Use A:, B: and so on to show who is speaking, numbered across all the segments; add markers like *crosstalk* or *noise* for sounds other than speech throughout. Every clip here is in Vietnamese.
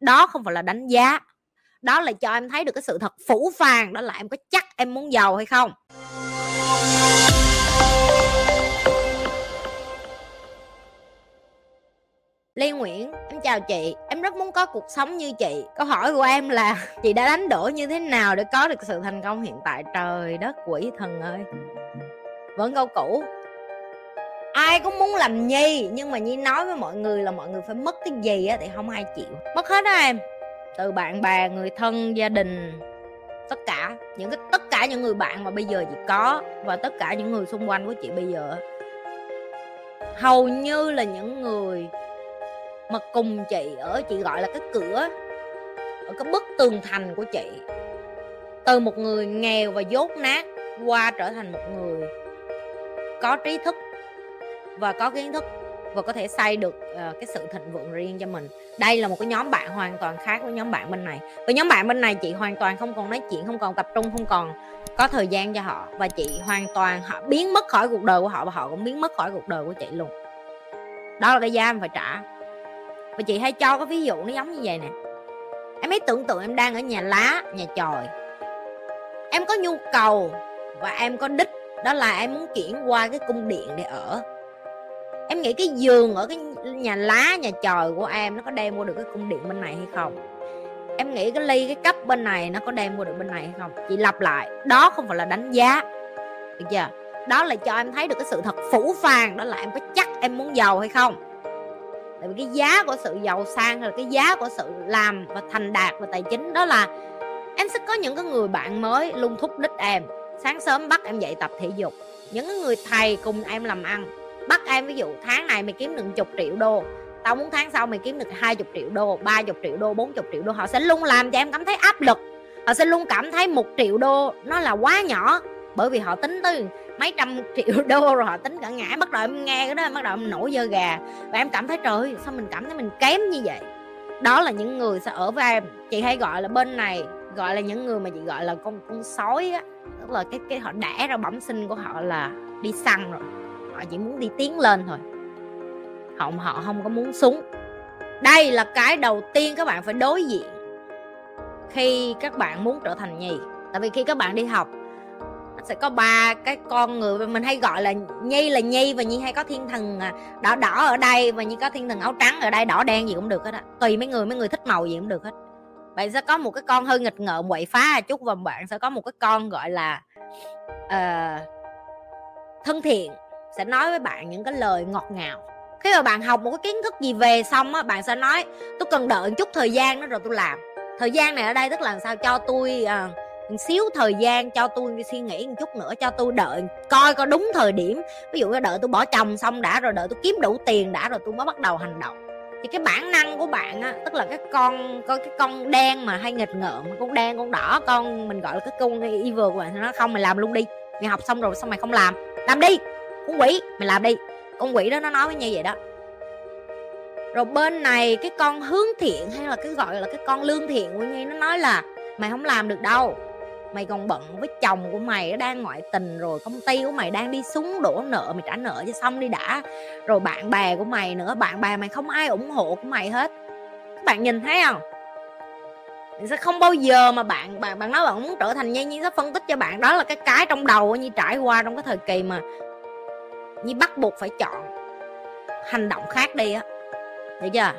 A: đó không phải là đánh giá đó là cho em thấy được cái sự thật phủ phàng đó là em có chắc em muốn giàu hay không Lê Nguyễn, em chào chị. Em rất muốn có cuộc sống như chị. Câu hỏi của em là *laughs* chị đã đánh đổi như thế nào để có được sự thành công hiện tại? Trời đất quỷ thần ơi. Vẫn câu cũ. Ai cũng muốn làm Nhi nhưng mà Nhi nói với mọi người là mọi người phải mất cái gì á thì không ai chịu. Mất hết đó em. Từ bạn bè, người thân, gia đình, tất cả những cái tất cả những người bạn mà bây giờ chị có và tất cả những người xung quanh của chị bây giờ hầu như là những người mà cùng chị ở chị gọi là cái cửa ở cái bức tường thành của chị từ một người nghèo và dốt nát qua trở thành một người có trí thức và có kiến thức và có thể xây được uh, cái sự thịnh vượng riêng cho mình. Đây là một cái nhóm bạn hoàn toàn khác với nhóm bạn bên này. Với nhóm bạn bên này chị hoàn toàn không còn nói chuyện không còn tập trung không còn có thời gian cho họ. Và chị hoàn toàn họ biến mất khỏi cuộc đời của họ và họ cũng biến mất khỏi cuộc đời của chị luôn. Đó là cái giá em phải trả. Và chị hay cho cái ví dụ nó giống như vậy nè. Em hãy tưởng tượng em đang ở nhà lá nhà chòi. Em có nhu cầu và em có đích. Đó là em muốn chuyển qua cái cung điện để ở em nghĩ cái giường ở cái nhà lá, nhà trời của em nó có đem mua được cái cung điện bên này hay không? Em nghĩ cái ly, cái cấp bên này nó có đem mua được bên này hay không? Chị lặp lại, đó không phải là đánh giá. Được chưa? Đó là cho em thấy được cái sự thật phủ phàng, đó là em có chắc em muốn giàu hay không? Tại vì cái giá của sự giàu sang hay là cái giá của sự làm và thành đạt và tài chính, đó là em sẽ có những cái người bạn mới luôn thúc đích em. Sáng sớm bắt em dậy tập thể dục. Những cái người thầy cùng em làm ăn bắt em ví dụ tháng này mày kiếm được chục triệu đô tao muốn tháng sau mày kiếm được hai chục triệu đô ba chục triệu đô bốn chục triệu đô họ sẽ luôn làm cho em cảm thấy áp lực. Họ sẽ luôn cảm thấy một triệu đô nó là quá nhỏ bởi vì họ tính tới mấy trăm *laughs* triệu đô rồi họ tính cả ngã bắt đầu em nghe cái đó bắt đầu em nổi dơ gà và em cảm thấy trời ơi, sao mình cảm thấy mình kém như vậy? Đó là những người sẽ ở với em. Chị hay gọi là bên này gọi là những người mà chị gọi là con con sói á tức là cái cái họ đẻ ra bẩm sinh của họ là đi săn rồi họ chỉ muốn đi tiến lên thôi. Họ họ không có muốn súng đây là cái đầu tiên các bạn phải đối diện khi các bạn muốn trở thành nhì. Tại vì khi các bạn đi học sẽ có ba cái con người mình hay gọi là nhi là nhi và nhi hay có thiên thần à, đỏ đỏ ở đây và nhi có thiên thần áo trắng ở đây đỏ đen gì cũng được hết á. Tùy mấy người mấy người thích màu gì cũng được hết. Bạn sẽ có một cái con hơi nghịch ngợm quậy phá à chút và bạn sẽ có một cái con gọi là uh, thân thiện sẽ nói với bạn những cái lời ngọt ngào. Khi mà bạn học một cái kiến thức gì về xong á bạn sẽ nói tôi cần đợi một chút thời gian đó rồi tôi làm. Thời gian này ở đây tức là sao cho tôi à, một xíu thời gian cho tôi suy nghĩ một chút nữa cho tôi đợi coi có đúng thời điểm. Ví dụ như đợi tôi bỏ chồng xong đã rồi đợi tôi kiếm đủ tiền đã rồi tôi mới bắt đầu hành động. Thì cái bản năng của bạn á tức là cái con coi cái con đen mà hay nghịch ngợm con đen con đỏ con mình gọi là cái con evil của bạn nó không mày làm luôn đi mày học xong rồi sao mày không làm? Làm đi! Con quỷ, mày làm đi. Con quỷ đó nó nói với như vậy đó. Rồi bên này cái con hướng thiện hay là cái gọi là cái con lương thiện của nhi, nó nói là mày không làm được đâu. Mày còn bận với chồng của mày đang ngoại tình rồi, công ty của mày đang đi súng đổ nợ, mày trả nợ cho xong đi đã. Rồi bạn bè của mày nữa, bạn bè mày không ai ủng hộ của mày hết. Các bạn nhìn thấy không? Mình sẽ không bao giờ mà bạn bạn bạn nói bạn muốn trở thành nhân như sẽ phân tích cho bạn đó là cái cái trong đầu như trải qua trong cái thời kỳ mà như bắt buộc phải chọn hành động khác đi á. Được chưa?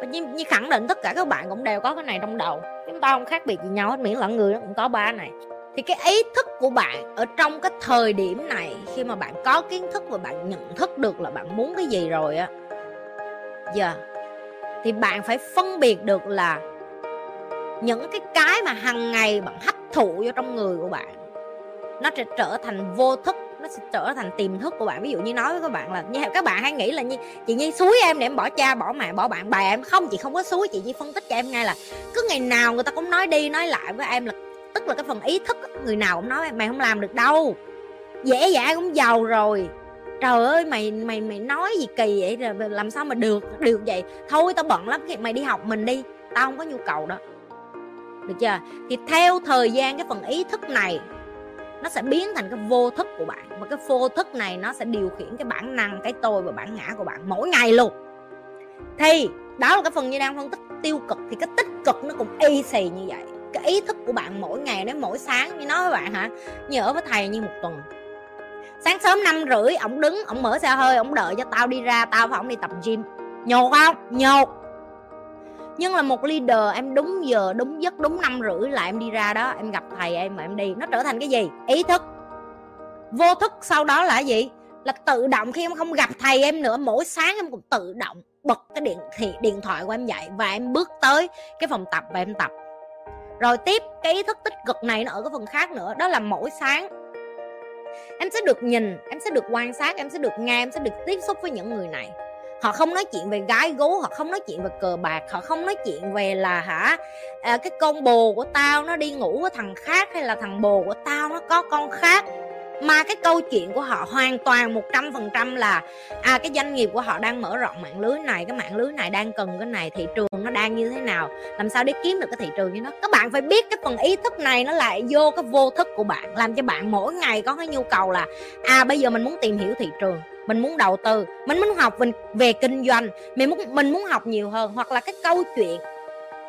A: Và như, Nhi khẳng định tất cả các bạn cũng đều có cái này trong đầu. Chúng ta không khác biệt gì nhau hết miễn là người nó cũng có ba này. Thì cái ý thức của bạn ở trong cái thời điểm này khi mà bạn có kiến thức và bạn nhận thức được là bạn muốn cái gì rồi á giờ yeah. thì bạn phải phân biệt được là những cái cái mà hàng ngày bạn hấp thụ vô trong người của bạn nó sẽ trở thành vô thức nó sẽ trở thành tiềm thức của bạn. Ví dụ như nói với các bạn là như các bạn hay nghĩ là như chị nhi suối em để em bỏ cha, bỏ mẹ, bỏ bạn bè em. Không, chị không có suối, chị nhi phân tích cho em ngay là cứ ngày nào người ta cũng nói đi, nói lại với em là, tức là cái phần ý thức người nào cũng nói, mày không làm được đâu. Dễ dãi cũng giàu rồi. Trời ơi, mày mày mày nói gì kỳ vậy? Rồi làm sao mà được được vậy? Thôi, tao bận lắm mày đi học mình đi, tao không có nhu cầu đó. Được chưa? Thì theo thời gian cái phần ý thức này nó sẽ biến thành cái vô thức của bạn. Và cái vô thức này nó sẽ điều khiển cái bản năng, cái tôi và bản ngã của bạn mỗi ngày luôn. Thì, đó là cái phần như đang phân tích tiêu cực, thì cái tích cực nó cũng y xì như vậy. Cái ý thức của bạn mỗi ngày đến mỗi sáng như nói với bạn hả, như ở với thầy như một tuần. Sáng sớm năm rưỡi, ổng đứng, ổng mở xe hơi, ổng đợi cho tao đi ra, tao phải ổng đi tập gym. Nhột không? Nhột nhưng là một leader em đúng giờ, đúng giấc, đúng năm rưỡi là em đi ra đó, em gặp thầy em mà em đi, nó trở thành cái gì? Ý thức. Vô thức sau đó là gì? Là tự động khi em không gặp thầy em nữa, mỗi sáng em cũng tự động bật cái điện thì, điện thoại của em dậy và em bước tới cái phòng tập và em tập. Rồi tiếp cái ý thức tích cực này nó ở cái phần khác nữa, đó là mỗi sáng em sẽ được nhìn, em sẽ được quan sát, em sẽ được nghe, em sẽ được tiếp xúc với những người này họ không nói chuyện về gái gú họ không nói chuyện về cờ bạc họ không nói chuyện về là hả à, cái con bồ của tao nó đi ngủ với thằng khác hay là thằng bồ của tao nó có con khác mà cái câu chuyện của họ hoàn toàn một trăm phần trăm là à cái doanh nghiệp của họ đang mở rộng mạng lưới này, cái mạng lưới này đang cần cái này, thị trường nó đang như thế nào? Làm sao để kiếm được cái thị trường như nó? Các bạn phải biết cái phần ý thức này nó lại vô cái vô thức của bạn, làm cho bạn mỗi ngày có cái nhu cầu là à bây giờ mình muốn tìm hiểu thị trường, mình muốn đầu tư, mình muốn học mình về kinh doanh, mình muốn mình muốn học nhiều hơn. Hoặc là cái câu chuyện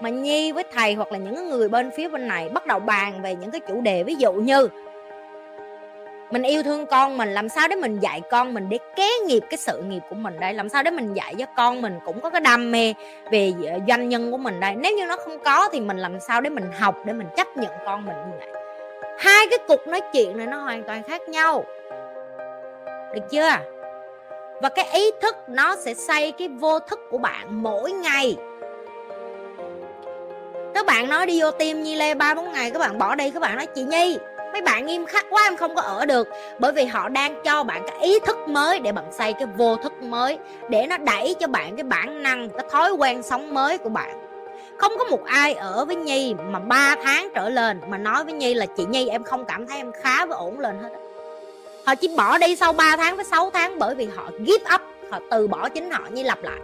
A: mà nhi với thầy hoặc là những người bên phía bên này bắt đầu bàn về những cái chủ đề, ví dụ như mình yêu thương con mình, làm sao để mình dạy con mình để kế nghiệp cái sự nghiệp của mình đây? Làm sao để mình dạy cho con mình cũng có cái đam mê về ờ, doanh nhân của mình đây? Nếu như nó không có thì mình làm sao để mình học để mình chấp nhận con mình như vậy? Hai cái cục nói chuyện này nó hoàn toàn khác nhau. Được chưa? Và cái ý thức nó sẽ xây cái vô thức của bạn mỗi ngày. Các bạn nói đi vô tim nhi lê, ba bốn ngày các bạn bỏ đi, các bạn nói, chị nhi mấy bạn nghiêm khắc quá em không có ở được. Bởi vì họ đang cho bạn cái ý thức mới để bạn xây cái vô thức mới, để nó đẩy cho bạn cái bản năng, cái thói quen sống mới của bạn. Không có một ai ở với nhi mà 3 tháng trở lên mà nói với nhi là, chị nhi, em không cảm thấy em khá và ổn lên hết họ chỉ bỏ đi sau 3 tháng với 6 tháng bởi vì họ give up, họ từ bỏ chính họ như lặp lại.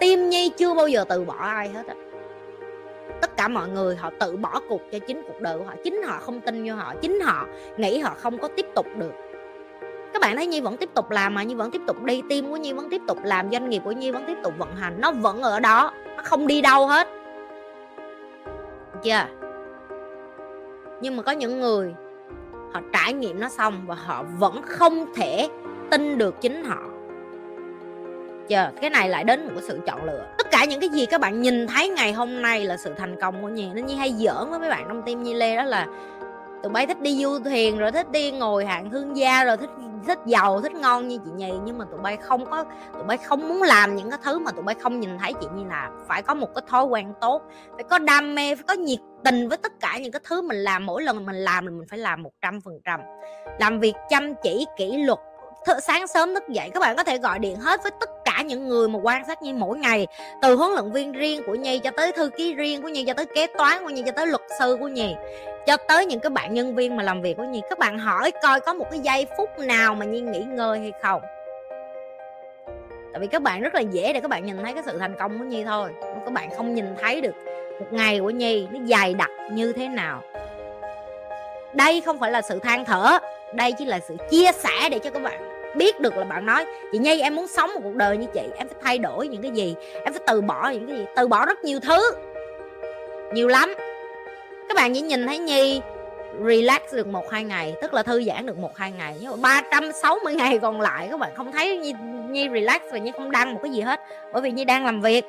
A: Tim nhi chưa bao giờ từ bỏ ai hết á cả mọi người, họ tự bỏ cuộc cho chính cuộc đời của họ. Chính họ không tin vô họ, chính họ nghĩ họ không có tiếp tục được. Các bạn thấy nhi vẫn tiếp tục làm mà, nhi vẫn tiếp tục đi tim của nhi vẫn tiếp tục làm, doanh nghiệp của nhi vẫn tiếp tục vận hành. Nó vẫn ở đó, nó không đi đâu hết. Chưa? Nhưng mà có những người, họ trải nghiệm nó xong và họ vẫn không thể tin được chính họ chưa cái này lại đến một cái sự chọn lựa. Tất cả những cái gì các bạn nhìn thấy ngày hôm nay là sự thành công của nhi. Nên nhi hay giỡn với mấy bạn trong tim nhi lê đó là, tụi bay thích đi du thuyền, rồi thích đi ngồi hạng thương gia, rồi thích thích giàu, thích ngon như chị nhi nhưng mà tụi bay không có, tụi bay không muốn làm những cái thứ mà tụi bay không nhìn thấy chị nhi làm. Phải có một cái thói quen tốt, phải có đam mê, phải có nhiệt tình với tất cả những cái thứ mình làm. Mỗi lần mình làm là mình phải làm một trăm phần trăm. Làm việc chăm chỉ, kỷ luật sáng sớm thức dậy. Các bạn có thể gọi điện hết với tất cả những người mà quan sát Nhi mỗi ngày, từ huấn luyện viên riêng của Nhi cho tới thư ký riêng của Nhi, cho tới kế toán của Nhi, cho tới luật sư của Nhi, cho tới những cái bạn nhân viên mà làm việc của Nhi. Các bạn hỏi coi có một cái giây phút nào mà Nhi nghỉ ngơi hay không? Tại vì các bạn rất là dễ để các bạn nhìn thấy cái sự thành công của Nhi thôi các bạn không nhìn thấy được một ngày của Nhi nó dài đặc như thế nào. Đây không phải là sự than thở, đây chỉ là sự chia sẻ để cho các bạn biết được là bạn nói chị nhi em muốn sống một cuộc đời như chị em phải thay đổi những cái gì em phải từ bỏ những cái gì từ bỏ rất nhiều thứ. Nhiều lắm. Các bạn chỉ nhìn thấy nhi relax được một hai ngày tức là thư giãn được một hai ngày nhưng mà 360 ngày còn lại các bạn không thấy nhi, nhi relax và nhi không đăng một cái gì hết bởi vì nhi đang làm việc.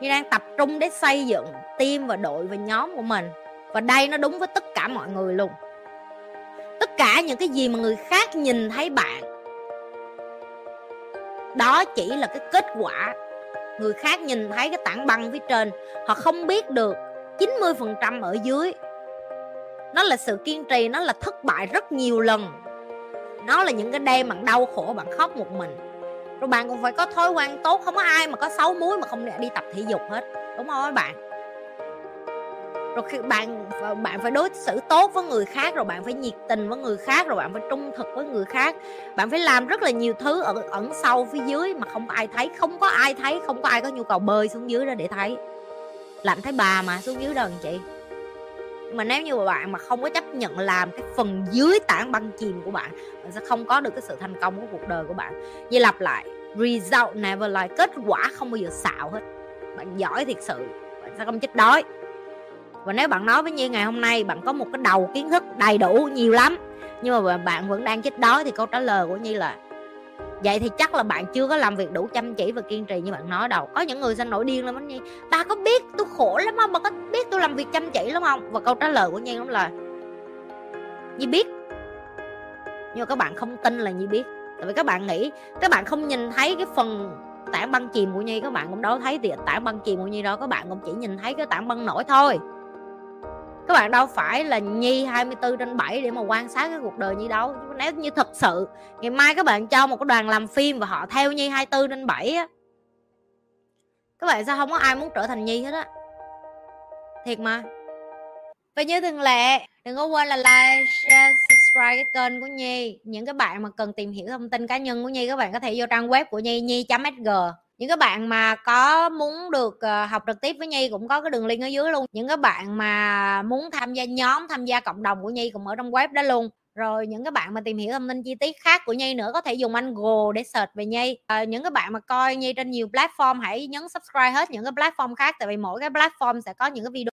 A: Nhi đang tập trung để xây dựng team và đội và nhóm của mình. Và đây nó đúng với tất cả mọi người luôn. Tất cả những cái gì mà người khác nhìn thấy bạn đó chỉ là cái kết quả. Người khác nhìn thấy cái tảng băng phía trên, họ không biết được 90% ở dưới. Nó là sự kiên trì, nó là thất bại rất nhiều lần. Nó là những cái đêm bạn đau khổ, bạn khóc một mình. Rồi bạn cũng phải có thói quen tốt, không có ai mà có xấu muối mà không đi tập thể dục hết. Đúng không các bạn? Rồi khi bạn ờ, bạn phải đối xử tốt với người khác, rồi bạn phải nhiệt tình với người khác, rồi bạn phải trung thực với người khác. Bạn phải làm rất là nhiều thứ ở, ẩn sâu phía dưới mà không có ai thấy. Không có ai thấy, không có ai có nhu cầu bơi xuống dưới đó để thấy. Làm thấy bà mà, xuống dưới đâu chị mà nếu như mà bạn mà không có chấp nhận làm cái phần dưới tảng băng chìm của bạn bạn sẽ không có được cái sự thành công của cuộc đời của bạn. Như lặp lại, result never lie, kết quả không bao giờ xạo hết. Bạn giỏi thiệt sự, bạn sẽ không chết đói và nếu bạn nói với nhi ngày hôm nay bạn có một cái đầu kiến thức đầy đủ nhiều lắm, nhưng mà bạn vẫn đang chết đói thì câu trả lời của nhi là, vậy thì chắc là bạn chưa có làm việc đủ chăm chỉ và kiên trì như bạn nói đâu. Có những người sẽ nổi điên lắm anh nhi, ta có biết tôi khổ lắm không? Mà có biết tôi làm việc chăm chỉ lắm không? Và câu trả lời của nhi cũng là, nhi biết. Nhưng mà các bạn không tin là nhi biết. Tại vì các bạn nghĩ, các bạn không nhìn thấy cái phần tảng băng chìm của nhi, các bạn cũng đâu thấy thì tảng băng chìm của nhi đâu, các bạn cũng chỉ nhìn thấy cái tảng băng nổi thôi các bạn đâu phải là nhi 24 trên 7 để mà quan sát cái cuộc đời như đâu. Nếu như thật sự, ngày mai các bạn cho một cái đoàn làm phim và họ theo nhi 24 trên 7 á, các bạn sao không có ai muốn trở thành nhi hết á? Thiệt mà. Và như thường lệ, đừng có quên là like, share, subscribe cái kênh của nhi. Những cái bạn mà cần tìm hiểu thông tin cá nhân của nhi, các bạn có thể vô trang web của nhi nhi.sg những các bạn mà có muốn được ờ, học trực tiếp với nhi cũng có cái đường link ở dưới luôn. Những các bạn mà muốn tham gia nhóm tham gia cộng đồng của nhi cũng ở trong web đó luôn. Rồi những các bạn mà tìm hiểu thông tin chi tiết khác của Nhi nữa có thể dùng anh Google để search về Nhi. À, những các bạn mà coi Nhi trên nhiều platform hãy nhấn subscribe hết những cái platform khác tại vì mỗi cái platform sẽ có những cái video.